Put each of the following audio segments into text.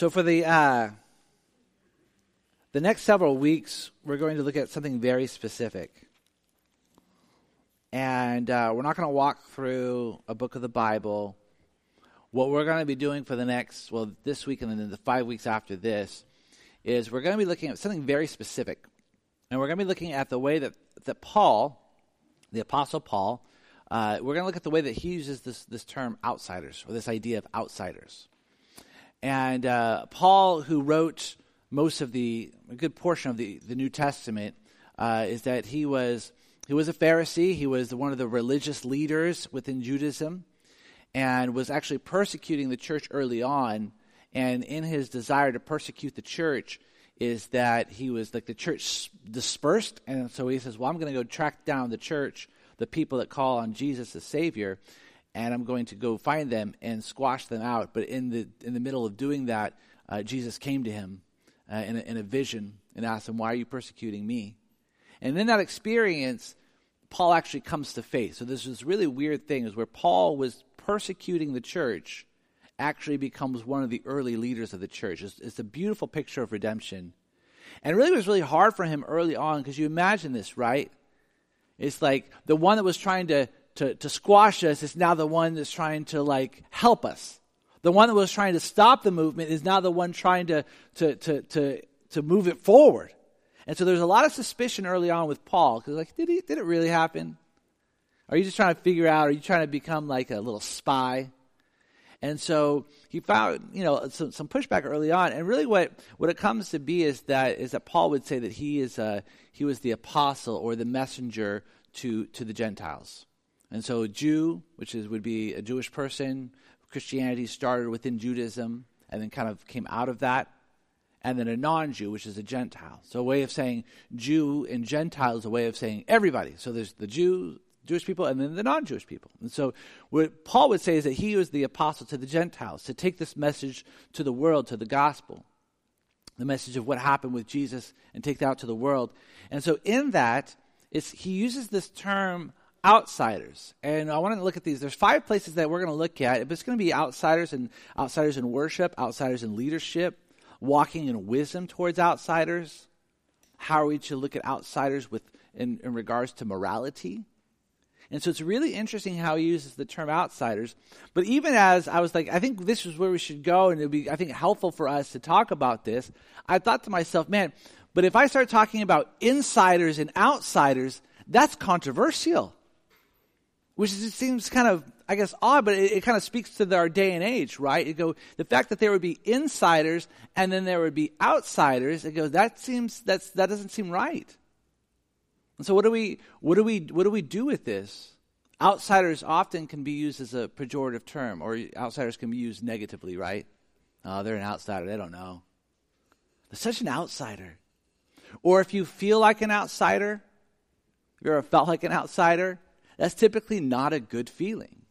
So for the uh, the next several weeks, we're going to look at something very specific, and uh, we're not going to walk through a book of the Bible. What we're going to be doing for the next, well, this week and then the five weeks after this, is we're going to be looking at something very specific, and we're going to be looking at the way that that Paul, the Apostle Paul, uh, we're going to look at the way that he uses this this term outsiders or this idea of outsiders. And uh, Paul, who wrote most of the, a good portion of the, the New Testament, uh, is that he was, he was a Pharisee. He was one of the religious leaders within Judaism and was actually persecuting the church early on. And in his desire to persecute the church, is that he was like the church dispersed. And so he says, Well, I'm going to go track down the church, the people that call on Jesus as Savior and I'm going to go find them and squash them out. But in the in the middle of doing that, uh, Jesus came to him uh, in, a, in a vision and asked him, "Why are you persecuting me?" And in that experience, Paul actually comes to faith. So this is really weird thing is where Paul was persecuting the church, actually becomes one of the early leaders of the church. It's, it's a beautiful picture of redemption. And it really was really hard for him early on because you imagine this, right? It's like the one that was trying to to, to squash us is now the one that's trying to like help us. The one that was trying to stop the movement is now the one trying to, to, to, to, to move it forward. And so there's a lot of suspicion early on with Paul because, like, did, he, did it really happen? Are you just trying to figure out? Are you trying to become like a little spy? And so he found, you know, some, some, pushback early on. And really, what, what it comes to be is that is that Paul would say that he is a, he was the apostle or the messenger to to the Gentiles. And so, Jew, which is, would be a Jewish person, Christianity started within Judaism and then kind of came out of that. And then a non Jew, which is a Gentile. So, a way of saying Jew and Gentile is a way of saying everybody. So, there's the Jew, Jewish people, and then the non Jewish people. And so, what Paul would say is that he was the apostle to the Gentiles, to take this message to the world, to the gospel, the message of what happened with Jesus, and take that out to the world. And so, in that, he uses this term outsiders. And I want to look at these. There's five places that we're going to look at. It's going to be outsiders and outsiders in worship, outsiders in leadership, walking in wisdom towards outsiders. How are we to look at outsiders with in, in regards to morality? And so it's really interesting how he uses the term outsiders. But even as I was like, I think this is where we should go, and it would be, I think, helpful for us to talk about this. I thought to myself, man, but if I start talking about insiders and outsiders, that's controversial which seems kind of, I guess, odd, but it, it kind of speaks to our day and age, right? Go the fact that there would be insiders and then there would be outsiders. It goes that seems that's that doesn't seem right. And so, what do we what do we what do we do with this? Outsiders often can be used as a pejorative term, or outsiders can be used negatively, right? Oh, they're an outsider. They don't know. They're such an outsider. Or if you feel like an outsider, you ever felt like an outsider, that's typically not a good feeling.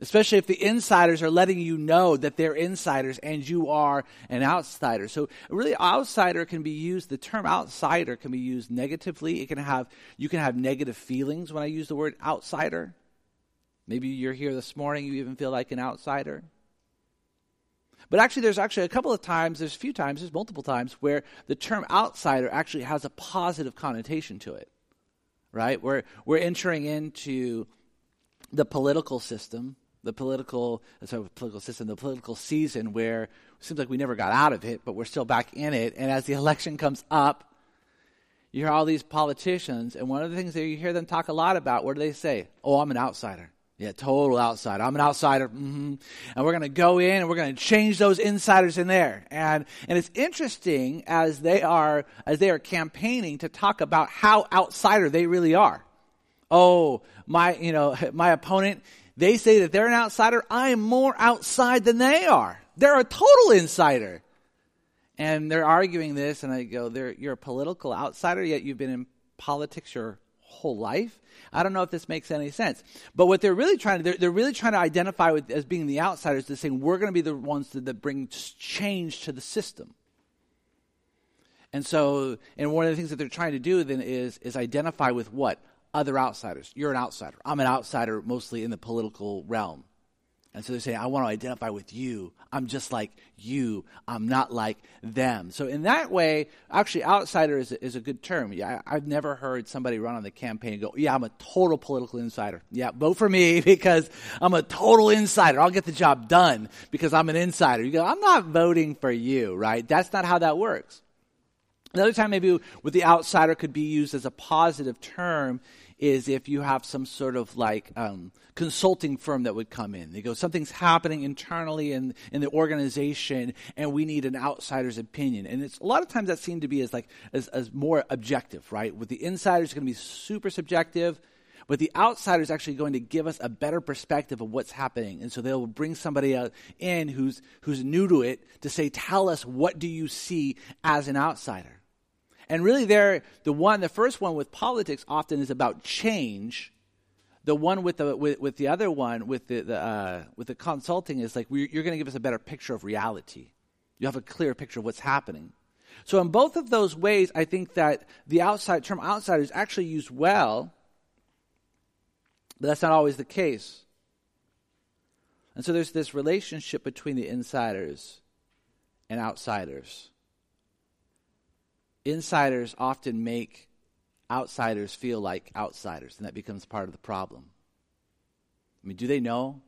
Especially if the insiders are letting you know that they're insiders and you are an outsider. So really outsider can be used, the term outsider can be used negatively. It can have, you can have negative feelings when I use the word outsider. Maybe you're here this morning, you even feel like an outsider. But actually, there's actually a couple of times, there's a few times, there's multiple times where the term outsider actually has a positive connotation to it right? We're, we're entering into the political system, the political, sorry, political system, the political season where it seems like we never got out of it, but we're still back in it. And as the election comes up, you hear all these politicians, and one of the things that you hear them talk a lot about, what do they say? Oh, I'm an outsider. Yeah, total outsider. I'm an outsider. Mm-hmm. And we're going to go in and we're going to change those insiders in there. And, and it's interesting as they are, as they are campaigning to talk about how outsider they really are. Oh, my, you know, my opponent, they say that they're an outsider. I am more outside than they are. They're a total insider. And they're arguing this, and I go, you're a political outsider, yet you've been in politics your whole life. I don't know if this makes any sense. But what they're really trying to, they're, they're really trying to identify with as being the outsiders. They're saying we're going to be the ones that, that bring change to the system. And so, and one of the things that they're trying to do then is, is identify with what? Other outsiders. You're an outsider. I'm an outsider mostly in the political realm. And so they say, I want to identify with you. I'm just like you. I'm not like them. So in that way, actually, outsider is a, is a good term. Yeah, I, have never heard somebody run on the campaign and go, yeah, I'm a total political insider. Yeah, vote for me because I'm a total insider. I'll get the job done because I'm an insider. You go, I'm not voting for you, right? That's not how that works. Another time maybe with the outsider could be used as a positive term is if you have some sort of like um, consulting firm that would come in. They go, something's happening internally in, in the organization, and we need an outsider's opinion. And it's a lot of times that seemed to be as like as, as more objective, right? With the insiders, going to be super subjective. But the outsider is actually going to give us a better perspective of what's happening. And so they'll bring somebody in who's, who's new to it to say, tell us, what do you see as an outsider? And really, there, the one, the first one with politics often is about change. The one with the with, with the other one with the, the uh, with the consulting is like you're going to give us a better picture of reality. You have a clear picture of what's happening. So in both of those ways, I think that the outside term outsider is actually used well, but that's not always the case. And so there's this relationship between the insiders and outsiders insiders often make outsiders feel like outsiders, and that becomes part of the problem. I mean, do they know?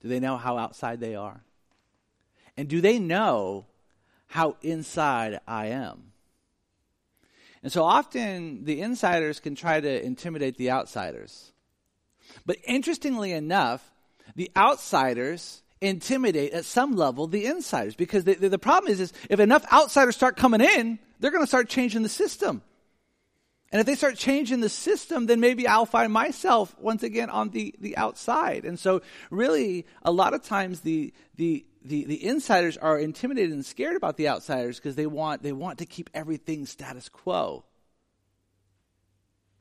Do they know how outside they are? And do they know how inside I am? And so often the insiders can try to intimidate the outsiders. But interestingly enough, the outsiders intimidate at some level the insiders because the, the, the problem is, is if enough outsiders start coming in, they're going to start changing the system. And if they start changing the system, then maybe I'll find myself once again on the, the outside. And so, really, a lot of times the, the, the, the insiders are intimidated and scared about the outsiders because they want, they want to keep everything status quo.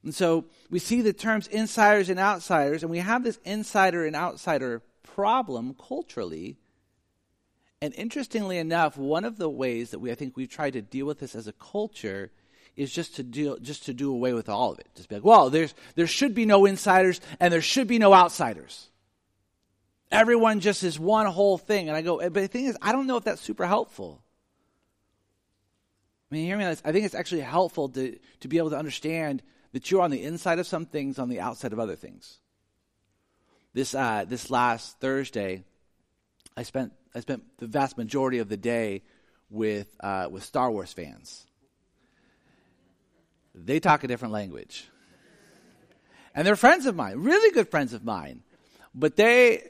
And so, we see the terms insiders and outsiders, and we have this insider and outsider problem culturally. And interestingly enough, one of the ways that we I think we've tried to deal with this as a culture is just to do just to do away with all of it. Just be like, well, there's there should be no insiders and there should be no outsiders. Everyone just is one whole thing. And I go, eh, but the thing is, I don't know if that's super helpful. I mean, you hear me? I think it's actually helpful to, to be able to understand that you're on the inside of some things, on the outside of other things this uh, this last Thursday, I spent I spent the vast majority of the day with uh, with Star Wars fans. They talk a different language, and they're friends of mine, really good friends of mine. But they,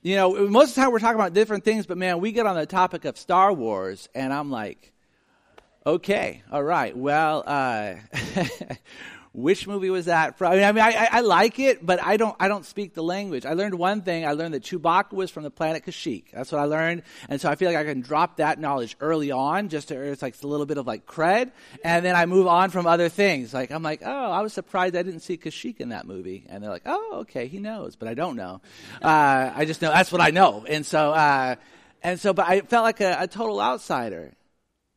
you know, most of the time we're talking about different things. But man, we get on the topic of Star Wars, and I'm like, okay, all right, well. Uh, which movie was that from? I mean, I, I, like it, but I don't, I don't speak the language. I learned one thing. I learned that Chewbacca was from the planet Kashyyyk. That's what I learned. And so I feel like I can drop that knowledge early on, just to, it's like a little bit of like cred. And then I move on from other things. Like, I'm like, oh, I was surprised I didn't see Kashyyyk in that movie. And they're like, oh, okay, he knows, but I don't know. Uh, I just know, that's what I know. And so, uh, and so, but I felt like a, a total outsider.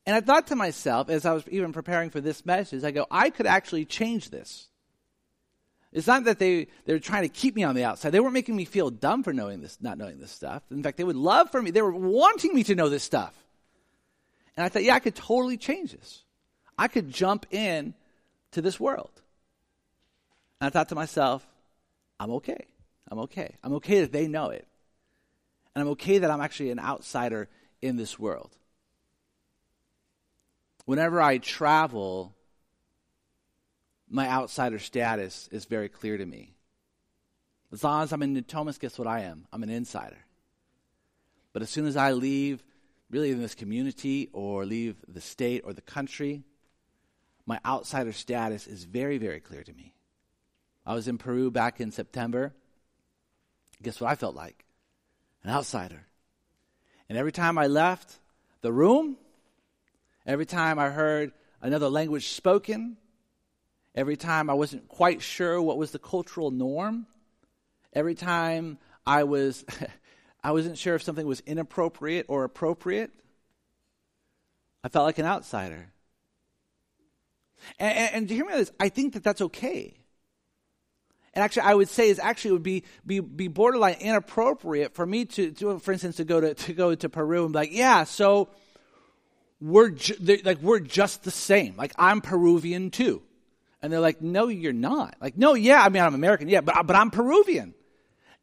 And I thought to myself, as I was even preparing for this message, I go, I could actually change this. It's not that they, they're trying to keep me on the outside. They weren't making me feel dumb for knowing this, not knowing this stuff. In fact, they would love for me. They were wanting me to know this stuff. And I thought, yeah, I could totally change this. I could jump in to this world. And I thought to myself, I'm okay. I'm okay. I'm okay that they know it. And I'm okay that I'm actually an outsider in this world whenever I travel, my outsider status is very clear to me. As long as I'm in Natomas, guess what I am? I'm an insider. But as soon as I leave, really in this community or leave the state or the country, my outsider status is very, very clear to me. I was in Peru back in September. Guess what I felt like? An outsider. And every time I left the room, Every time I heard another language spoken, every time I wasn't quite sure what was the cultural norm, every time I was I wasn't sure if something was inappropriate or appropriate, I felt like an outsider. And, and, and hear me this, I think that that's okay. And actually, I would say is actually it would be, be, be borderline inappropriate for me to, to, for instance, to go to, to go to Peru and be like, yeah, so we're ju- like we're just the same. Like I'm Peruvian too, and they're like, no, you're not. Like, no, yeah, I mean I'm American, yeah, but but I'm Peruvian,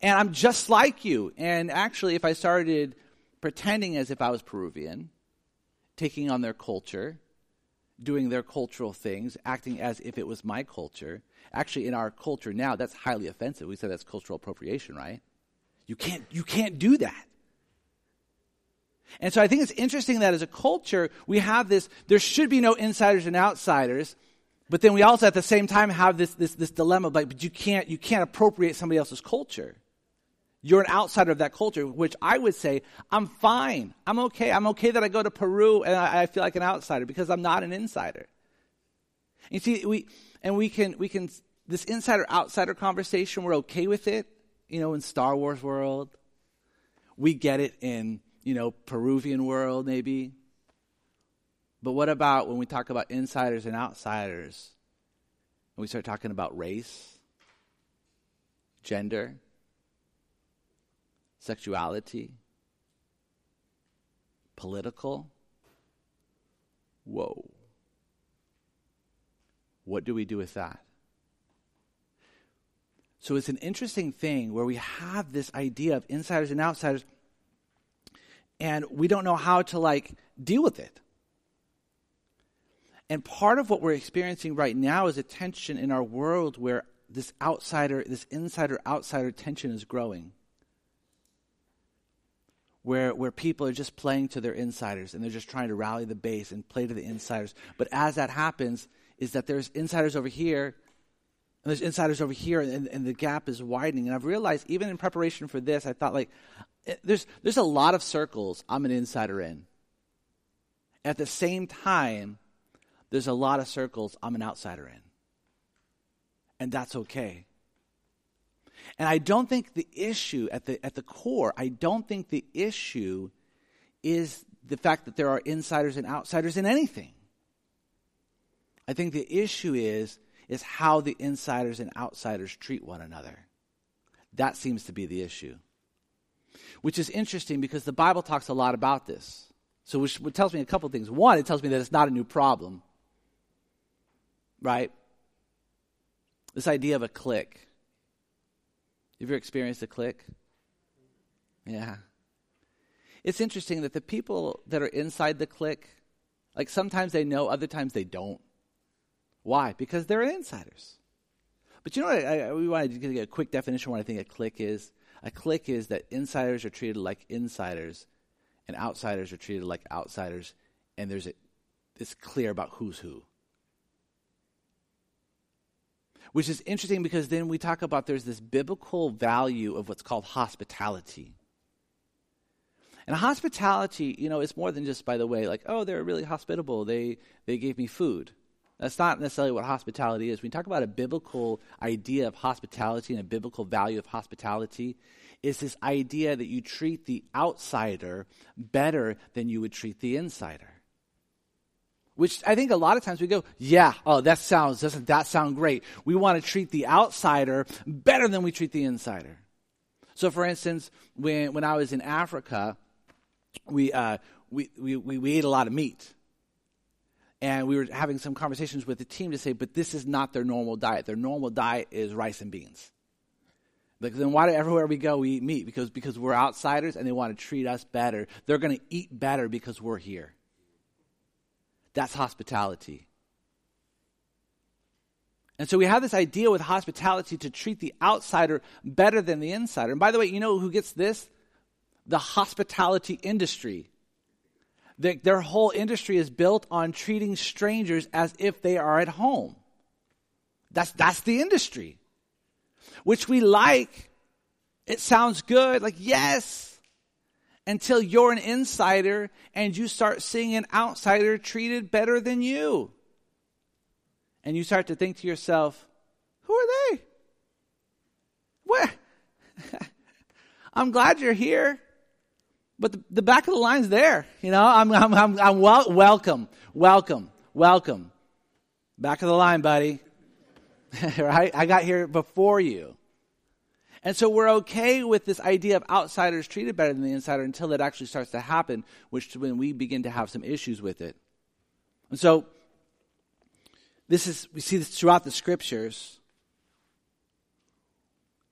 and I'm just like you. And actually, if I started pretending as if I was Peruvian, taking on their culture, doing their cultural things, acting as if it was my culture. Actually, in our culture now, that's highly offensive. We say that's cultural appropriation, right? You can't, you can't do that. And so I think it's interesting that as a culture, we have this, there should be no insiders and outsiders, but then we also at the same time have this, this, this dilemma like, but you can't, you can't appropriate somebody else's culture. You're an outsider of that culture, which I would say, I'm fine. I'm okay. I'm okay that I go to Peru and I, I feel like an outsider because I'm not an insider. You see, we, and we can, we can, this insider outsider conversation, we're okay with it, you know, in Star Wars world. We get it in, you know, Peruvian world, maybe. But what about when we talk about insiders and outsiders? And we start talking about race, gender, sexuality, political. Whoa. What do we do with that? So it's an interesting thing where we have this idea of insiders and outsiders, and we don't know how to like deal with it. And part of what we're experiencing right now is a tension in our world where this outsider, this insider outsider tension is growing where, where people are just playing to their insiders and they're just trying to rally the base and play to the insiders. But as that happens, is that there's insiders over here and there's insiders over here and, and the gap is widening. And I've realized even in preparation for this, I thought like, Eh, there's, there's a lot of circles I'm an insider in. At the same time, there's a lot of circles I'm an outsider in. And that's okay. And I don't think the issue at the, at the core, I don't think the issue is the fact that there are insiders and outsiders in anything. I think the issue is, is how the insiders and outsiders treat one another. That seems to be the issue. Which is interesting because the Bible talks a lot about this. So, which, tells me a couple things. One, it tells me that it's not a new problem, right? This idea of a clique. You ever experienced a click? Yeah. It's interesting that the people that are inside the click, like sometimes they know, other times they don't. Why? Because they're insiders. But you know what? I, I, we want to get a quick definition of what I think a click is. A clique is that insiders are treated like insiders, and outsiders are treated like outsiders, and there's a, it's clear about who's who which is interesting because then we talk about there's this biblical value of what's called hospitality. And hospitality, you know, is more than just, by the way, like, oh, they're really hospitable. They, they gave me food. That's not necessarily what hospitality is. When we talk about a biblical idea of hospitality and a biblical value of hospitality, is this idea that you treat the outsider better than you would treat the insider. Which I think a lot of times we go, yeah, oh, that sounds, doesn't that sound great? We want to treat the outsider better than we treat the insider. So, for instance, when, when I was in Africa, we, uh, we, we, we ate a lot of meat. And we were having some conversations with the team to say, but this is not their normal diet. Their normal diet is rice and beans. Like, then why do everywhere we go we eat meat? Because, because we're outsiders and they want to treat us better. They're going to eat better because we're here. That's hospitality. And so we have this idea with hospitality to treat the outsider better than the insider. And by the way, you know who gets this? The hospitality industry. Their, their whole industry is built on treating strangers as if they are at home. That's, that's the industry. Which we like. It sounds good. Like, yes, until you're an insider and you start seeing an outsider treated better than you. And you start to think to yourself, who are they? Where? I'm glad you're here, but the, the, back of the line's there. You know, I'm, I'm, I'm, I'm wel- welcome, welcome, welcome. Back of the line, buddy. right? I got here before you. And so we're okay with this idea of outsiders treated better than the insider until it actually starts to happen, which is when we begin to have some issues with it. And so this is we see this throughout the scriptures.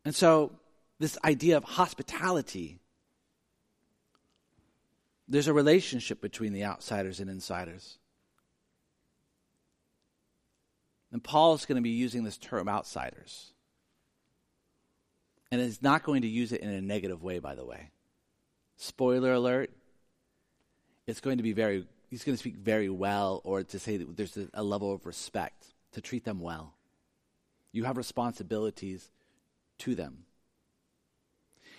And so this idea of hospitality there's a relationship between the outsiders and insiders. And Paul is going to be using this term outsiders. And is not going to use it in a negative way, by the way. Spoiler alert, it's going to be very, he's going to speak very well, or to say that there's a, a level of respect, to treat them well. You have responsibilities to them.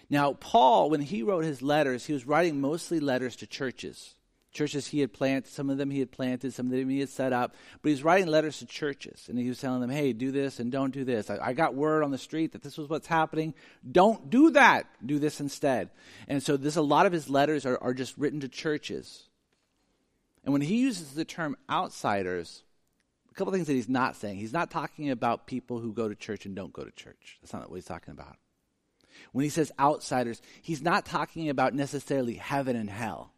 Now, Paul, when he wrote his letters, he was writing mostly letters to churches. Churches he had planted, some of them he had planted, some of them he had set up, but he was writing letters to churches, and he was telling them, hey, do this and don't do this. I, I, got word on the street that this was what's happening. Don't do that. Do this instead. And so this, a lot of his letters are, are just written to churches. And when he uses the term outsiders, a couple things that he's not saying. He's not talking about people who go to church and don't go to church. That's not what he's talking about. When he says outsiders, he's not talking about necessarily heaven and hell.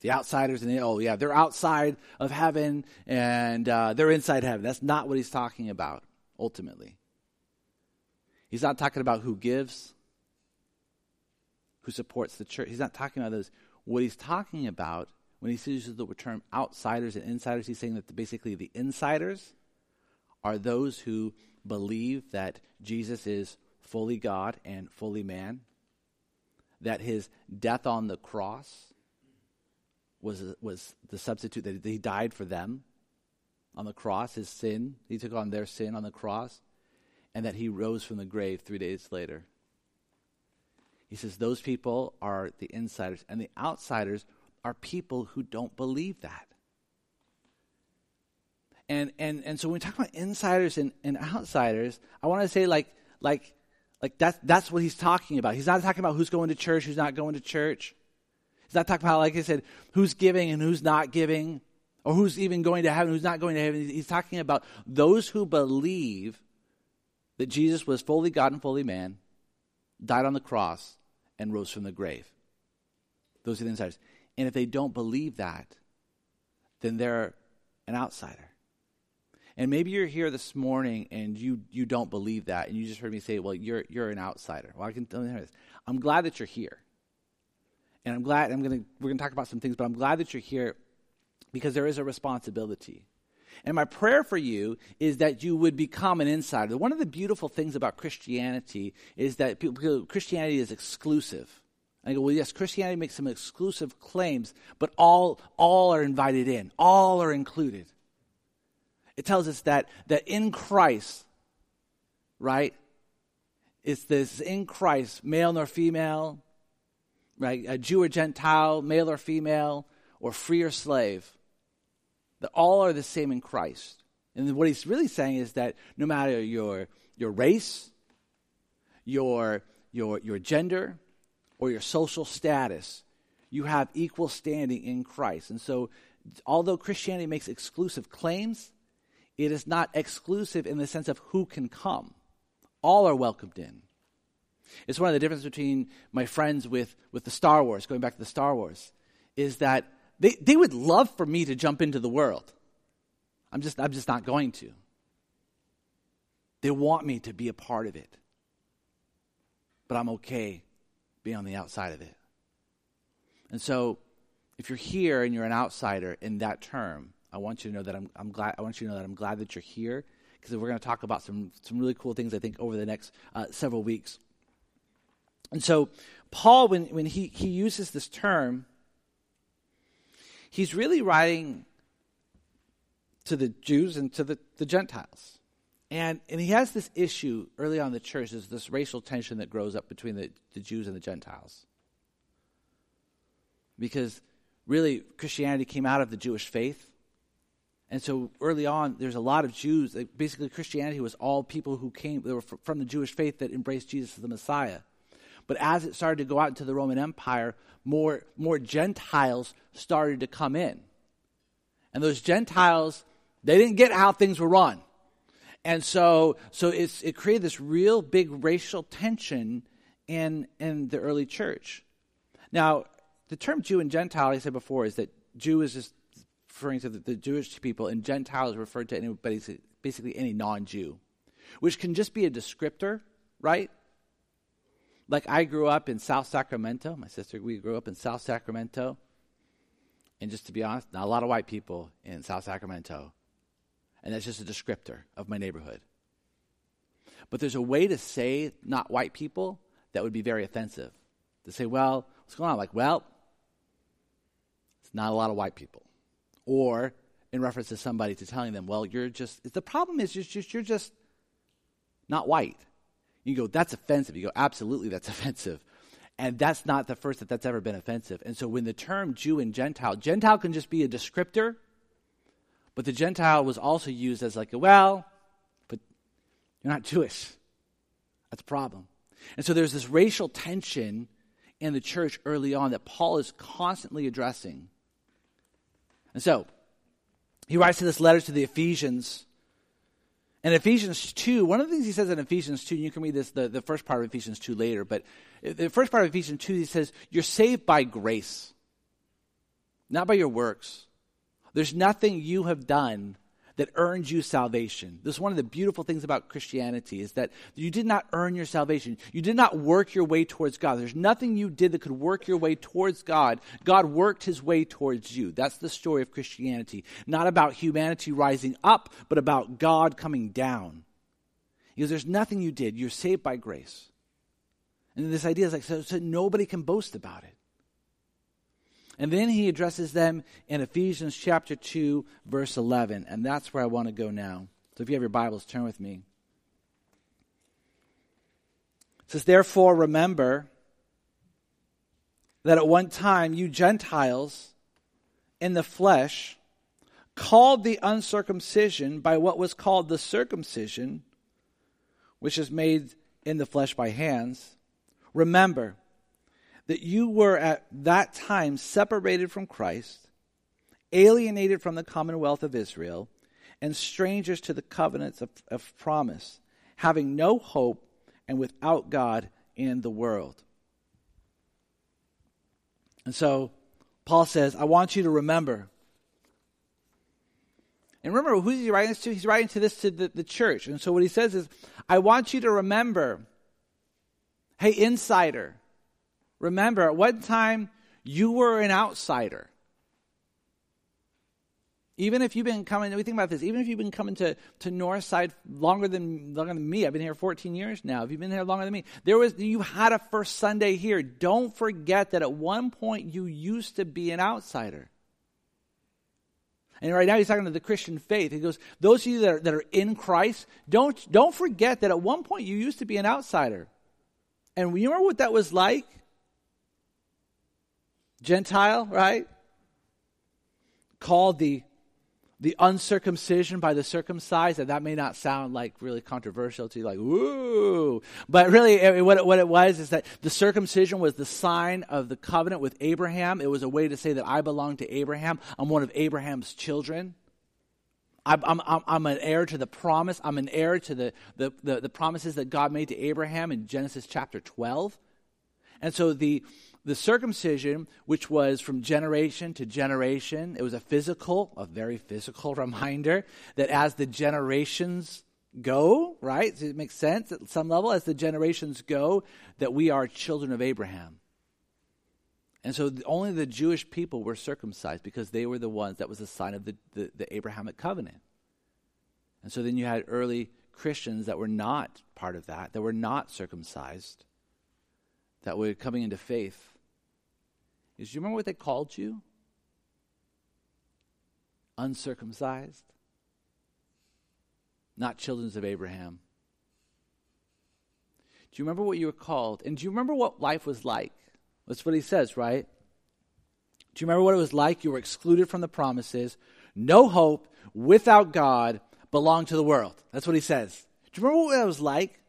The outsiders and the, oh yeah, they're outside of heaven and uh, they're inside heaven. That's not what he's talking about ultimately. He's not talking about who gives, who supports the church. He's not talking about those. What he's talking about when he uses the term outsiders and insiders, he's saying that basically the insiders are those who believe that Jesus is fully God and fully man, that his death on the cross was, was the substitute, that he died for them on the cross, his sin. He took on their sin on the cross, and that he rose from the grave three days later. He says those people are the insiders, and the outsiders are people who don't believe that. And and and so when we talk about insiders and, and outsiders, I want to say like like like that's that's what he's talking about. He's not talking about who's going to church, who's not going to church. He's not talking about, like I said, who's giving and who's not giving, or who's even going to heaven, who's not going to heaven. He's talking about those who believe that Jesus was fully God and fully man, died on the cross, and rose from the grave. Those are the insiders. And if they don't believe that, then they're an outsider. And maybe you're here this morning and you, you don't believe that, and you just heard me say, well, you're, you're an outsider. Well, I can tell you this. I'm glad that you're here. And I'm glad, I'm gonna, we're going to talk about some things, but I'm glad that you're here because there is a responsibility. And my prayer for you is that you would become an insider. One of the beautiful things about Christianity is that people, Christianity is exclusive. I go, well, yes, Christianity makes some exclusive claims, but all, all are invited in, all are included. It tells us that, that in Christ, right? It's this in Christ, male nor female, right? A Jew or Gentile, male or female, or free or slave. That all are the same in Christ. And what he's really saying is that no matter your, your race, your, your, your gender, or your social status, you have equal standing in Christ. And so, although Christianity makes exclusive claims, it is not exclusive in the sense of who can come. All are welcomed in. It's one of the differences between my friends with, with the Star Wars, going back to the Star Wars, is that they, they would love for me to jump into the world. I'm just, I'm just not going to. They want me to be a part of it. But I'm okay being on the outside of it. And so, if you're here and you're an outsider in that term, I want you to know that I'm, I'm glad. I want you to know that I'm glad that you're here because we're going to talk about some some really cool things. I think over the next uh, several weeks. And so, Paul, when when he he uses this term, he's really writing to the Jews and to the, the Gentiles. And, and he has this issue early on in the church is this racial tension that grows up between the, the Jews and the Gentiles. Because really, Christianity came out of the Jewish faith. And so early on, there's a lot of Jews. Basically, Christianity was all people who came they were from the Jewish faith that embraced Jesus as the Messiah. But as it started to go out into the Roman Empire, more, more Gentiles started to come in. And those Gentiles, they didn't get how things were run. And so, so it created this real big racial tension in, in the early church. Now, the term Jew and Gentile, I said before, is that Jew is just referring to the, the Jewish people, and Gentile is referred to anybody, basically any non Jew, which can just be a descriptor, right? Like I grew up in South Sacramento. My sister, we grew up in South Sacramento. And just to be honest, not a lot of white people in South Sacramento. And that's just a descriptor of my neighborhood. But there's a way to say not white people that would be very offensive. To say, well, what's going on? Like, well, it's not a lot of white people. Or in reference to somebody to telling them, well, you're just, the problem is you're just, you're just not white. You go, that's offensive. You go, absolutely, that's offensive. And that's not the first that that's ever been offensive. And so when the term Jew and Gentile, Gentile can just be a descriptor, but the Gentile was also used as like, a well, but you're not Jewish. That's a problem. And so there's this racial tension in the church early on that Paul is constantly addressing. And so he writes this letter to the Ephesians in Ephesians 2, one of the things he says in Ephesians 2, you can read this, the, the first part of Ephesians 2 later, but the first part of Ephesians 2, he says, You're saved by grace, not by your works. There's nothing you have done that earns you salvation. This is one of the beautiful things about Christianity is that you did not earn your salvation. You did not work your way towards God. There's nothing you did that could work your way towards God. God worked his way towards you. That's the story of Christianity. Not about humanity rising up, but about God coming down. Because there's nothing you did. You're saved by grace. And this idea is like, so, so nobody can boast about it. And then he addresses them in Ephesians chapter 2, verse 11. And that's where I want to go now. So if you have your Bibles, turn with me. It says, Therefore, remember that at one time you Gentiles in the flesh, called the uncircumcision by what was called the circumcision, which is made in the flesh by hands, remember that you were at that time separated from Christ, alienated from the commonwealth of Israel, and strangers to the covenants of, of promise, having no hope and without God in the world. And so Paul says, I want you to remember. And remember, who's he writing this to? He's writing to this to the, the church. And so what he says is, I want you to remember, hey, insider, Remember, at one time, you were an outsider. Even if you've been coming, we think about this, even if you've been coming to, to Northside longer than, longer than me, I've been here 14 years now. If you've been here longer than me, there was, you had a first Sunday here. Don't forget that at one point you used to be an outsider. And right now he's talking to the Christian faith. He goes, those of you that are, that are in Christ, don't, don't forget that at one point you used to be an outsider. And you remember what that was like? Gentile, right? Called the the uncircumcision by the circumcised, and that may not sound like really controversial to you, like, woo. But really, it, what, it, what it was is that the circumcision was the sign of the covenant with Abraham. It was a way to say that I belong to Abraham. I'm one of Abraham's children. I'm, I'm, I'm an heir to the promise. I'm an heir to the, the, the, the promises that God made to Abraham in Genesis chapter 12. And so the, the circumcision, which was from generation to generation, it was a physical, a very physical reminder that as the generations go, right? So it makes sense at some level, as the generations go, that we are children of Abraham. And so only the Jewish people were circumcised because they were the ones that was a sign of the, the, the Abrahamic covenant. And so then you had early Christians that were not part of that, that were not circumcised, that were coming into faith is you remember what they called you? Uncircumcised? Not children of Abraham. Do you remember what you were called? And do you remember what life was like? That's what he says, right? Do you remember what it was like? You were excluded from the promises, no hope, without God, belong to the world. That's what he says. Do you remember what that was like?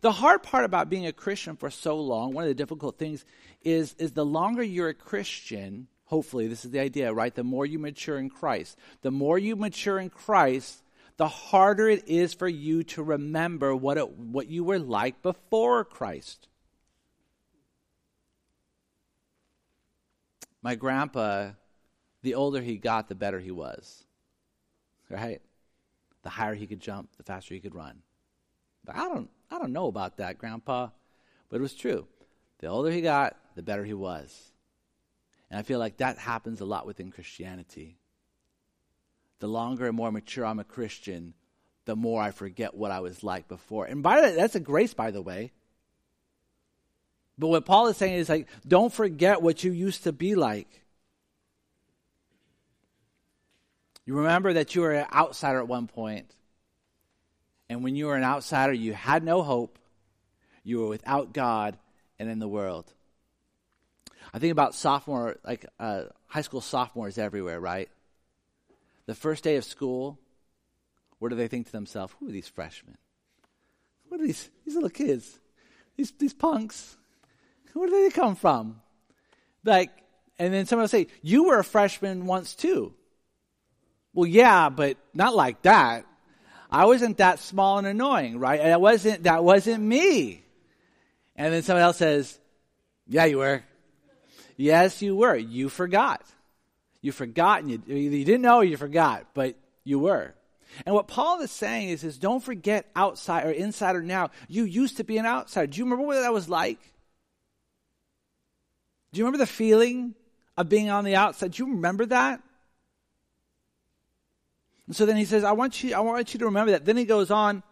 The hard part about being a Christian for so long, one of the difficult things is, is the longer you're a Christian, hopefully, this is the idea, right? The more you mature in Christ. The more you mature in Christ, the harder it is for you to remember what, it, what you were like before Christ. My grandpa, the older he got, the better he was. Right? The higher he could jump, the faster he could run. But I don't, I don't know about that, Grandpa, but it was true. The older he got, the better he was. And I feel like that happens a lot within Christianity. The longer and more mature I'm a Christian, the more I forget what I was like before. And by the way, that's a grace, by the way. But what Paul is saying is like, don't forget what you used to be like. You remember that you were an outsider at one point. And when you were an outsider, you had no hope. You were without God and in the world. I think about sophomore, like uh, high school sophomores everywhere, right? The first day of school, what do they think to themselves? Who are these freshmen? What are these, these little kids? These, these punks? Where do they come from? Like, and then someone will say, You were a freshman once too. Well, yeah, but not like that. I wasn't that small and annoying, right? That wasn't, that wasn't me. And then someone else says, Yeah, you were. Yes, you were. You forgot. You forgot, and you, you didn't know you forgot, but you were. And what Paul is saying is, is don't forget outside or insider now. You used to be an outsider. Do you remember what that was like? Do you remember the feeling of being on the outside? Do you remember that? And so then he says, I want you, I want you to remember that. Then he goes on.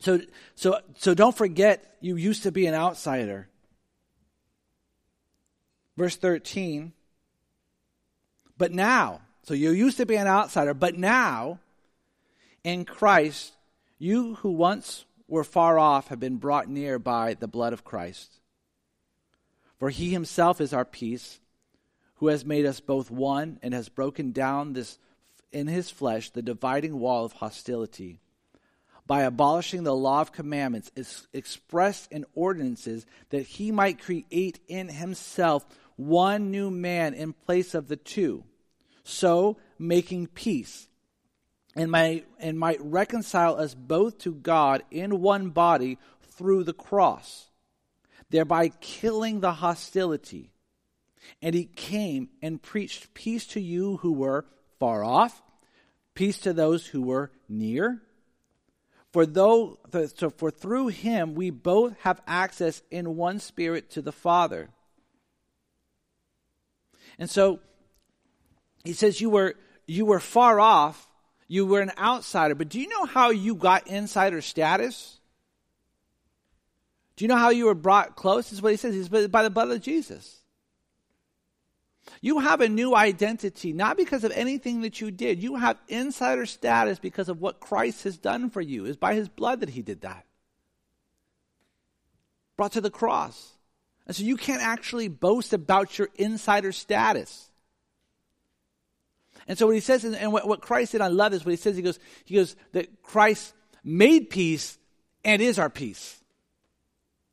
So, so, so don't forget you used to be an outsider. Verse 13. But now, so you used to be an outsider, but now, in Christ, you who once were far off have been brought near by the blood of Christ. For he himself is our peace, who has made us both one and has broken down this in his flesh the dividing wall of hostility by abolishing the law of commandments expressed in ordinances that he might create in himself one new man in place of the two, so making peace, and might, and might reconcile us both to God in one body through the cross, thereby killing the hostility. And he came and preached peace to you who were far off, peace to those who were near. For though so for through him we both have access in one spirit to the Father. And so he says you were you were far off, you were an outsider, but do you know how you got insider status? Do you know how you were brought close? Is what he says. He's by the blood of Jesus. You have a new identity, not because of anything that you did. You have insider status because of what Christ has done for you. It's by his blood that he did that. Brought to the cross. And so you can't actually boast about your insider status. And so what he says, and what, what Christ did, I love this, what he says, he goes, he goes, that Christ made peace and is our peace.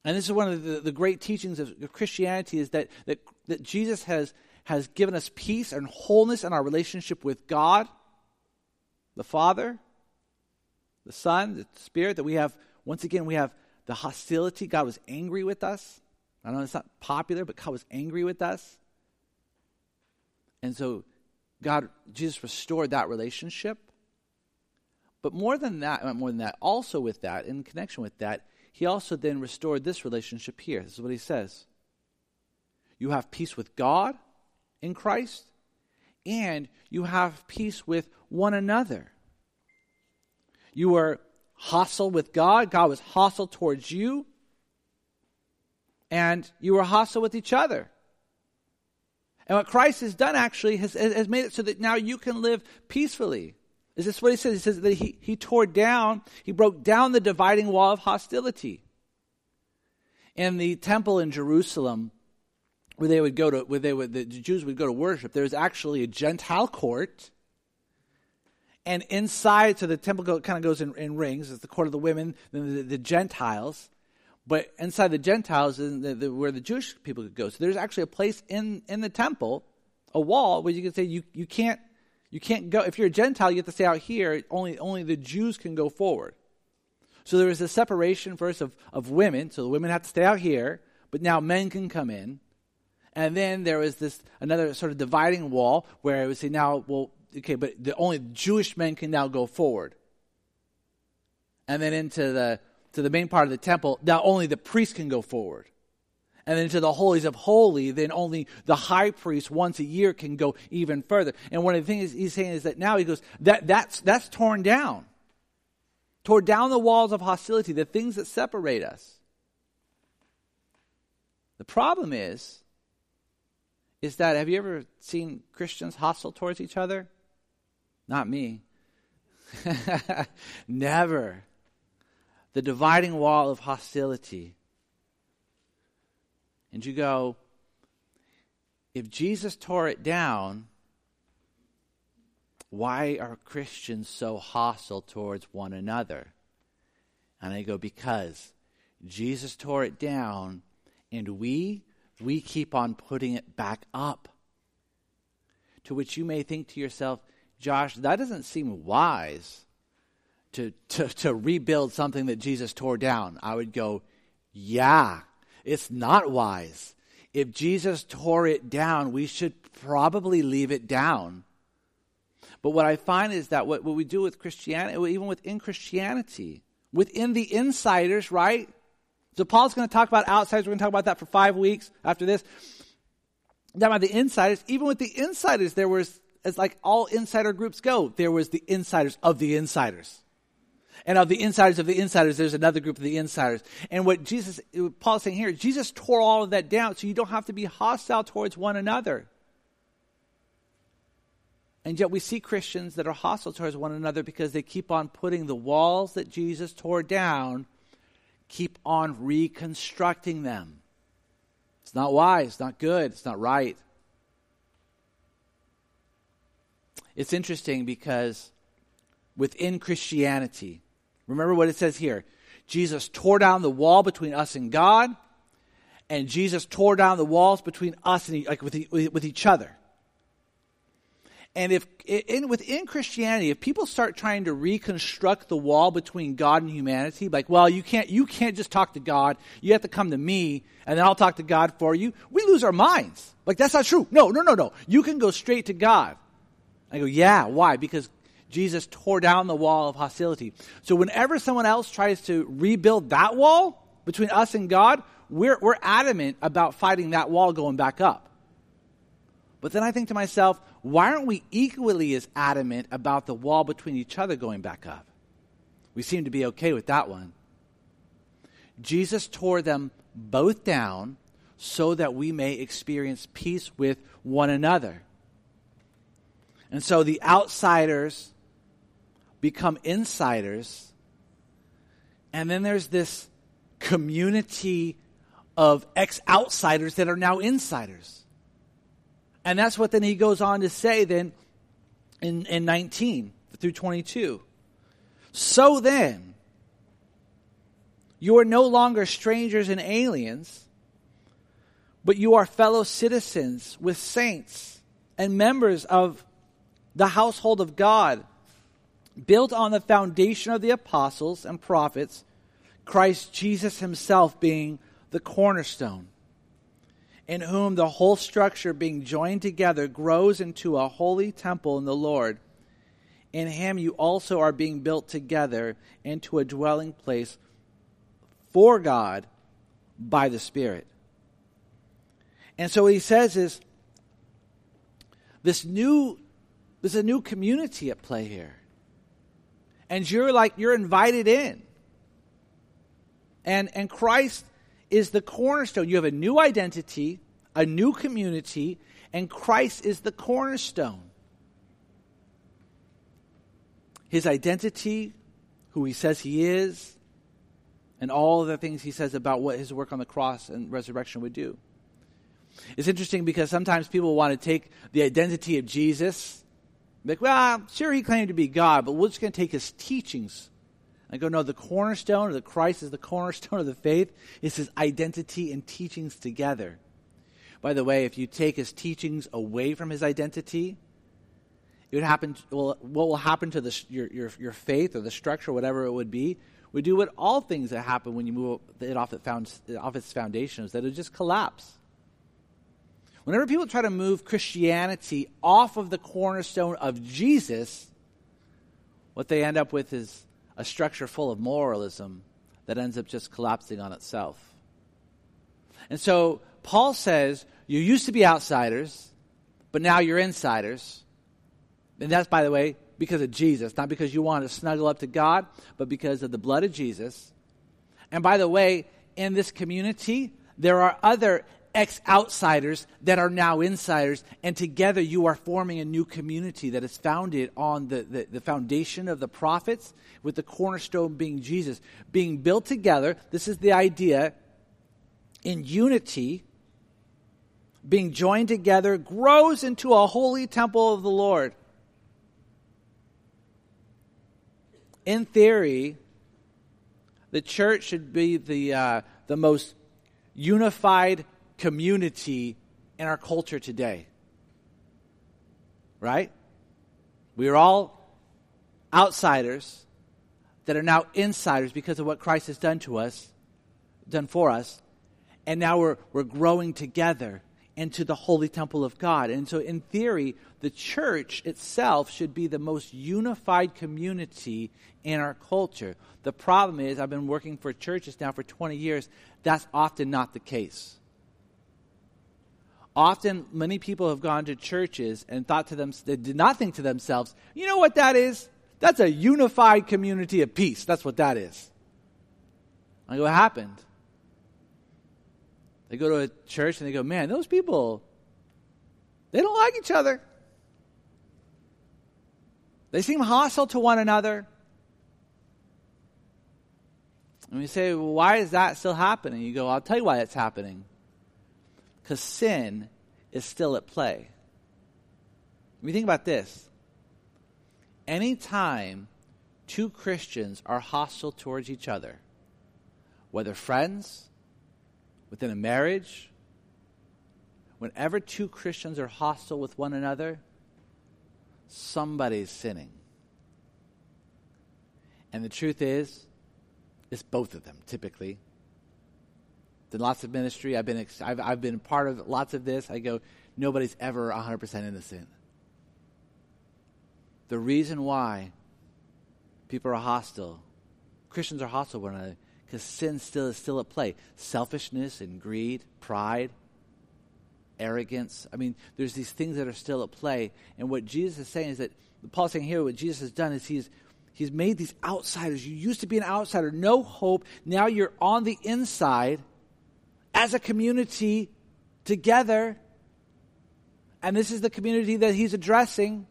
And this is one of the, the great teachings of Christianity is that, that, that Jesus has, has given us peace and wholeness in our relationship with God, the Father, the Son, the Spirit, that we have, once again, we have the hostility. God was angry with us. I know it's not popular, but God was angry with us. And so God, Jesus restored that relationship. But more than that, uh, more than that, also with that, in connection with that, he also then restored this relationship here. This is what he says. You have peace with God in Christ, and you have peace with one another. You were hostile with God, God was hostile towards you and you were hostile with each other. And what Christ has done actually has, has made it so that now you can live peacefully. Is this what he says? He says that he, he tore down, he broke down the dividing wall of hostility. In the temple in Jerusalem, where they would go to, where they would, the Jews would go to worship, there was actually a Gentile court. And inside, so the temple go, kind of goes in, in rings. It's the court of the women, then the, the Gentiles. But inside the Gentiles is the, the, where the Jewish people could go. So there's actually a place in, in the temple, a wall, where you can say you, you can't You can't go, if you're a Gentile, you have to stay out here. Only, only the Jews can go forward. So there was a separation first of, of women. So the women have to stay out here, but now men can come in. And then there was this another sort of dividing wall where it would say now, well, okay, but the only Jewish men can now go forward. And then into the to the main part of the temple, now only the priest can go forward. And then to the holies of holy, then only the high priest once a year can go even further. And one of the things he's saying is that now he goes, that that's that's torn down. Tore down the walls of hostility, the things that separate us. The problem is is that have you ever seen Christians hostile towards each other? Not me. Never. The dividing wall of hostility. And you go, if Jesus tore it down, why are Christians so hostile towards one another? And I go, because Jesus tore it down, and we we keep on putting it back up. To which you may think to yourself, Josh, that doesn't seem wise to, to, to rebuild something that Jesus tore down. I would go, yeah, it's not wise. If Jesus tore it down, we should probably leave it down. But what I find is that what, what we do with Christianity, even within Christianity, within the insiders, right? So Paul's going to talk about outsiders. We're going to talk about that for five weeks after this. Now about the insiders. Even with the insiders, there was, as like all insider groups go, there was the insiders of the insiders. And of the insiders of the insiders, there's another group of the insiders. And what Jesus, what Paul's saying here, Jesus tore all of that down so you don't have to be hostile towards one another. And yet we see Christians that are hostile towards one another because they keep on putting the walls that Jesus tore down keep on reconstructing them. It's not wise, it's not good, it's not right. It's interesting because within Christianity, remember what it says here Jesus tore down the wall between us and God, and Jesus tore down the walls between us and like with, with each other. And if in, within Christianity, if people start trying to reconstruct the wall between God and humanity, like, well, you can't, you can't just talk to God. You have to come to me, and then I'll talk to God for you. We lose our minds. Like, that's not true. No, no, no, no. You can go straight to God. I go, yeah. Why? Because Jesus tore down the wall of hostility. So whenever someone else tries to rebuild that wall between us and God, we're, we're adamant about fighting that wall going back up. But then I think to myself, why aren't we equally as adamant about the wall between each other going back up? We seem to be okay with that one. Jesus tore them both down so that we may experience peace with one another. And so the outsiders become insiders. And then there's this community of ex outsiders that are now insiders. And that's what then he goes on to say then in, in 19 through 22. So then, you are no longer strangers and aliens, but you are fellow citizens with saints and members of the household of God, built on the foundation of the apostles and prophets, Christ Jesus himself being the cornerstone in whom the whole structure being joined together grows into a holy temple in the Lord. In him you also are being built together into a dwelling place for God by the Spirit. And so what he says is this new there's a new community at play here. And you're like you're invited in. And and Christ is the cornerstone. You have a new identity, a new community, and Christ is the cornerstone. His identity, who he says he is, and all the things he says about what his work on the cross and resurrection would do. It's interesting because sometimes people want to take the identity of Jesus, like, well, sure, he claimed to be God, but we're just going to take his teachings I go, no, the cornerstone or the Christ is the cornerstone of the faith. It's his identity and teachings together. By the way, if you take his teachings away from his identity, it would happen. Well, what will happen to the, your, your your faith or the structure, whatever it would be, would do what all things that happen when you move it off, it found, off its foundations, that it just collapse. Whenever people try to move Christianity off of the cornerstone of Jesus, what they end up with is a structure full of moralism that ends up just collapsing on itself. And so Paul says, You used to be outsiders, but now you're insiders. And that's, by the way, because of Jesus, not because you want to snuggle up to God, but because of the blood of Jesus. And by the way, in this community, there are other ex outsiders that are now insiders, and together you are forming a new community that is founded on the, the, the, foundation of the prophets, with the cornerstone being Jesus. Being built together, this is the idea, in unity, being joined together, grows into a holy temple of the Lord. In theory, the church should be the, uh, the most unified community in our culture today. Right? We are all outsiders that are now insiders because of what Christ has done to us, done for us. And now we're, we're growing together into the holy temple of God. And so, in theory, the church itself should be the most unified community in our culture. The problem is, I've been working for churches now for 20 years, that's often not the case. Often, many people have gone to churches and thought to them, they did not think to themselves, you know what that is? That's a unified community of peace. That's what that is. I go, what happened? They go to a church and they go, man, those people, they don't like each other. They seem hostile to one another. And we say, well, why is that still happening? You go, I'll tell you why it's happening because sin is still at play. You think about this, anytime two Christians are hostile towards each other, whether friends, within a marriage, whenever two Christians are hostile with one another, somebody's sinning. And the truth is, it's both of them typically done lots of ministry. I've been, I've, I've been part of lots of this. I go, nobody's ever 100% innocent. The reason why people are hostile, Christians are hostile to one another, because sin still is still at play. Selfishness and greed, pride, arrogance. I mean, there's these things that are still at play. And what Jesus is saying is that Paul's saying here, what Jesus has done is he's he's made these outsiders. You used to be an outsider, no hope. Now you're on the inside as a community together. And this is the community that he's addressing.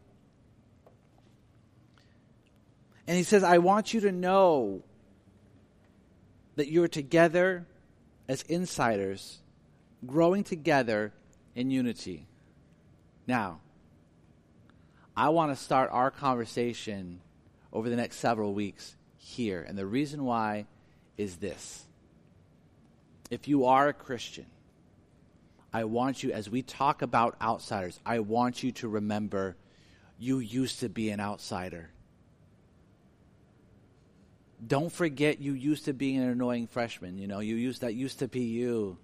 And he says, I want you to know that you're together as insiders, growing together in unity. Now, I want to start our conversation over the next several weeks here. And the reason why is this if you are a Christian, I want you, as we talk about outsiders, I want you to remember you used to be an outsider. Don't forget you used to be an annoying freshman. You know, you used that used to be you.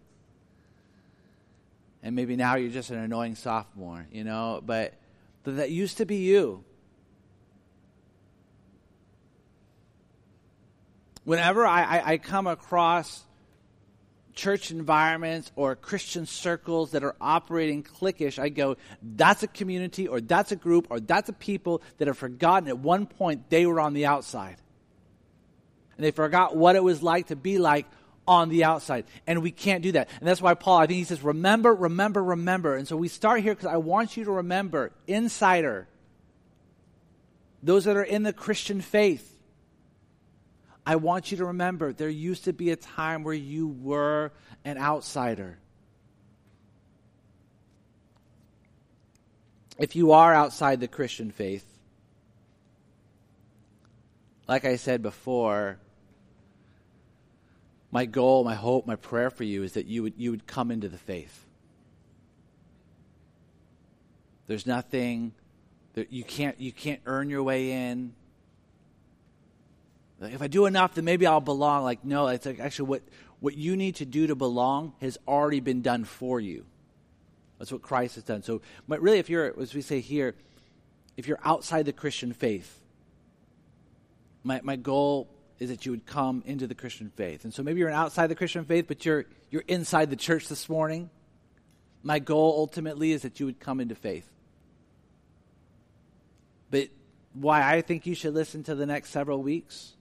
And maybe now you're just an annoying sophomore, you know, but, that used to be you. Whenever I, I, I come across church environments or Christian circles that are operating cliquish, I go, that's a community or that's a group or that's a people that have forgotten at one point they were on the outside. And they forgot what it was like to be like on the outside. And we can't do that. And that's why Paul, I think he says, remember, remember, remember. And so we start here because I want you to remember, insider, those that are in the Christian faith I want you to remember there used to be a time where you were an outsider. If you are outside the Christian faith, like I said before, my goal, my hope, my prayer for you is that you would, you would come into the faith. There's nothing that you can't you can't earn your way in. Like if I do enough, then maybe I'll belong. Like no, it's like actually what what you need to do to belong has already been done for you. That's what Christ has done. So, but really, if you're, as we say here, if you're outside the Christian faith, my, my goal is that you would come into the Christian faith. And so maybe you're outside the Christian faith, but you're, you're inside the church this morning. My goal ultimately is that you would come into faith. But why I think you should listen to the next several weeks?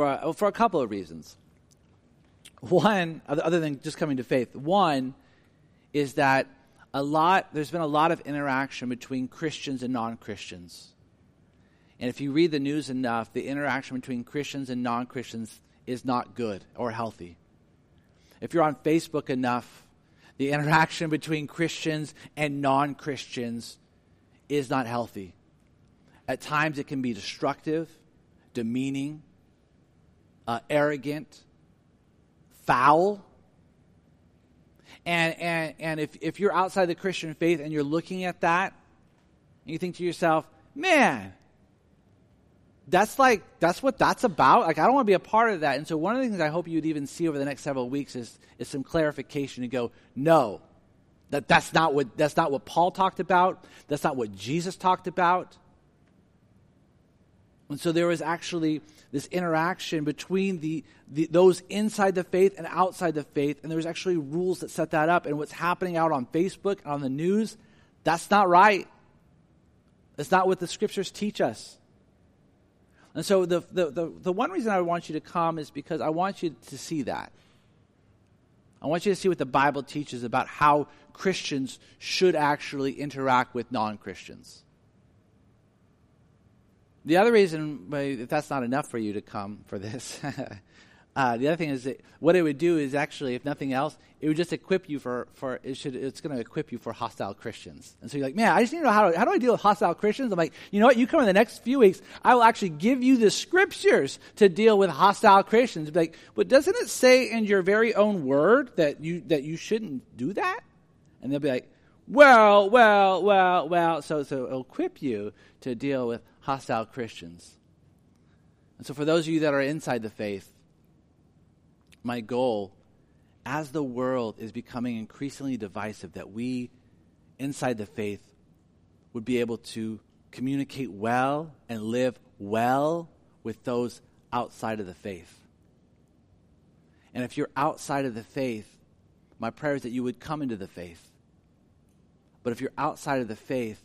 For, uh, for a couple of reasons. One, other than just coming to faith, one is that a lot, there's been a lot of interaction between Christians and non Christians. And if you read the news enough, the interaction between Christians and non Christians is not good or healthy. If you're on Facebook enough, the interaction between Christians and non Christians is not healthy. At times, it can be destructive, demeaning, uh, arrogant, foul. And, and, and if, if you're outside the Christian faith and you're looking at that, and you think to yourself, man, that's like, that's what that's about. Like, I don't want to be a part of that. And so, one of the things I hope you'd even see over the next several weeks is, is some clarification to go, no, that, that's, not what, that's not what Paul talked about. That's not what Jesus talked about. And so, there was actually this interaction between the, the, those inside the faith and outside the faith. And there's actually rules that set that up. And what's happening out on Facebook and on the news, that's not right. That's not what the scriptures teach us. And so the, the, the, the one reason I want you to come is because I want you to see that. I want you to see what the Bible teaches about how Christians should actually interact with non Christians. The other reason, if that's not enough for you to come for this, uh, the other thing is that what it would do is actually, if nothing else, it would just equip you for, for it should, it's going to equip you for hostile Christians. And so you're like, man, I just need to know how, how do I deal with hostile Christians? I'm like, you know what? You come in the next few weeks, I will actually give you the scriptures to deal with hostile Christians. Be like, but doesn't it say in your very own word that you, that you shouldn't do that? And they'll be like, well, well, well, well. So, so it'll equip you to deal with hostile Christians. And so, for those of you that are inside the faith, my goal, as the world is becoming increasingly divisive, that we inside the faith would be able to communicate well and live well with those outside of the faith. And if you're outside of the faith, my prayer is that you would come into the faith. But if you're outside of the faith,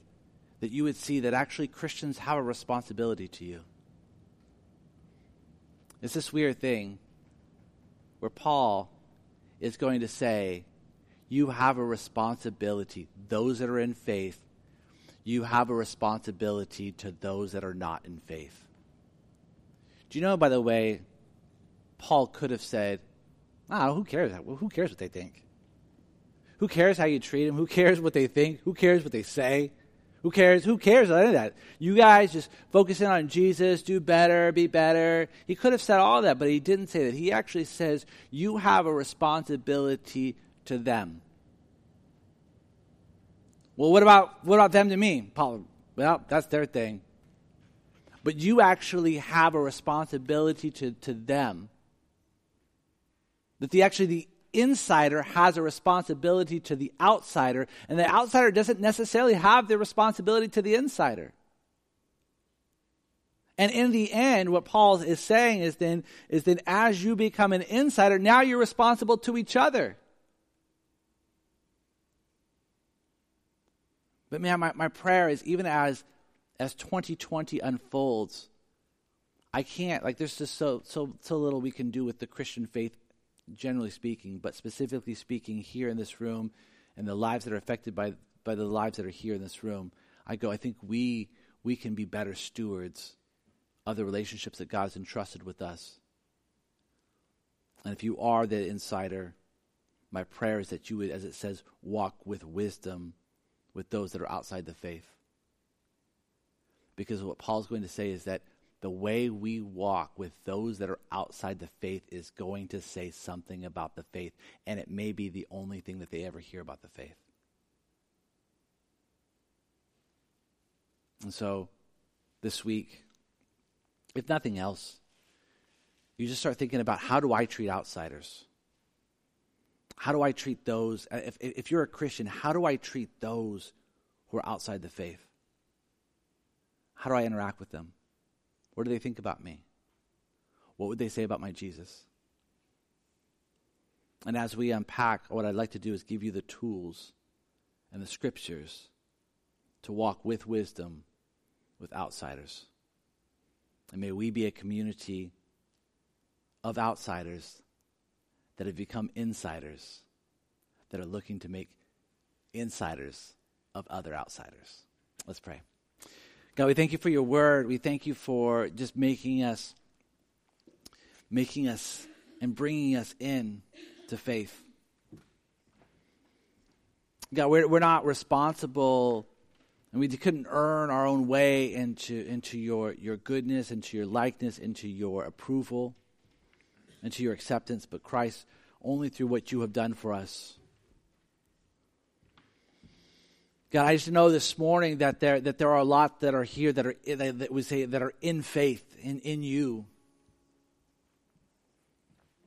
that you would see that actually Christians have a responsibility to you. It's this weird thing where Paul is going to say, You have a responsibility. Those that are in faith, you have a responsibility to those that are not in faith. Do you know, by the way, Paul could have said, Ah, who cares? Who cares what they think? Who cares how you treat them? Who cares what they think? Who cares what they say? Who cares? Who cares about any of that? You guys just focus in on Jesus, do better, be better. He could have said all that, but he didn't say that. He actually says, You have a responsibility to them. Well, what about what about them to me? Paul, well, that's their thing. But you actually have a responsibility to, to them. That the actually the insider has a responsibility to the outsider, and the outsider doesn't necessarily have the responsibility to the insider. And in the end, what Paul is saying is then, is then as you become an insider, now you're responsible to each other. But man, my, my prayer is even as as 2020 unfolds, I can't like there's just so so so little we can do with the Christian faith generally speaking, but specifically speaking here in this room and the lives that are affected by, by the lives that are here in this room, I go, I think we, we can be better stewards of the relationships that God's entrusted with us. And if you are the insider, my prayer is that you would, as it says, walk with wisdom with those that are outside the faith. Because what Paul's going to say is that the way we walk with those that are outside the faith is going to say something about the faith, and it may be the only thing that they ever hear about the faith. And so this week, if nothing else, you just start thinking about how do I treat outsiders? How do I treat those? Uh, if, if you're a Christian, how do I treat those who are outside the faith? How do I interact with them? What do they think about me? What would they say about my Jesus? And as we unpack, what I'd like to do is give you the tools and the scriptures to walk with wisdom with outsiders. And may we be a community of outsiders that have become insiders that are looking to make insiders of other outsiders. Let's pray. God, we thank you for your word. We thank you for just making us making us and bringing us in to faith. God, we're, we're not responsible and we couldn't earn our own way into, into your, your goodness, into your likeness, into your approval, into your acceptance, but Christ, only through what you have done for us. God, I just know this morning that there, that there are a lot that are here that are that we say that are in faith in, in you.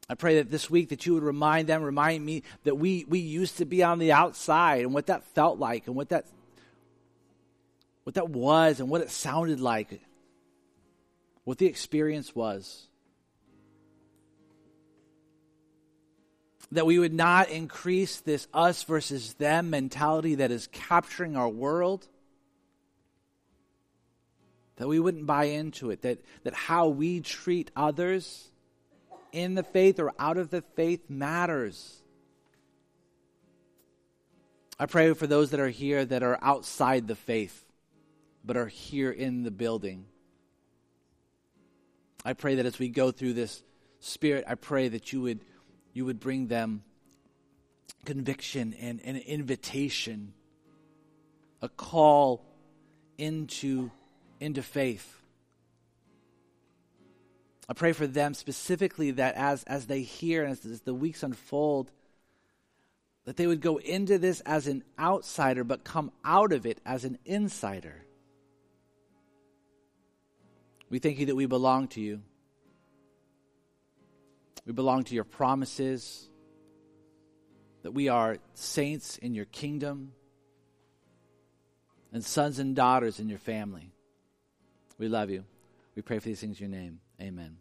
I pray that this week that you would remind them, remind me that we, we used to be on the outside and what that felt like and what that what that was and what it sounded like, what the experience was. That we would not increase this us versus them mentality that is capturing our world. That we wouldn't buy into it. That, that how we treat others in the faith or out of the faith matters. I pray for those that are here that are outside the faith but are here in the building. I pray that as we go through this spirit, I pray that you would you would bring them conviction and, an invitation, a call into, into faith. I pray for them specifically that as, as they hear and as, as the weeks unfold, that they would go into this as an outsider, but come out of it as an insider. We thank you that we belong to you. We belong to your promises, that we are saints in your kingdom and sons and daughters in your family. We love you. We pray for these things in your name. Amen.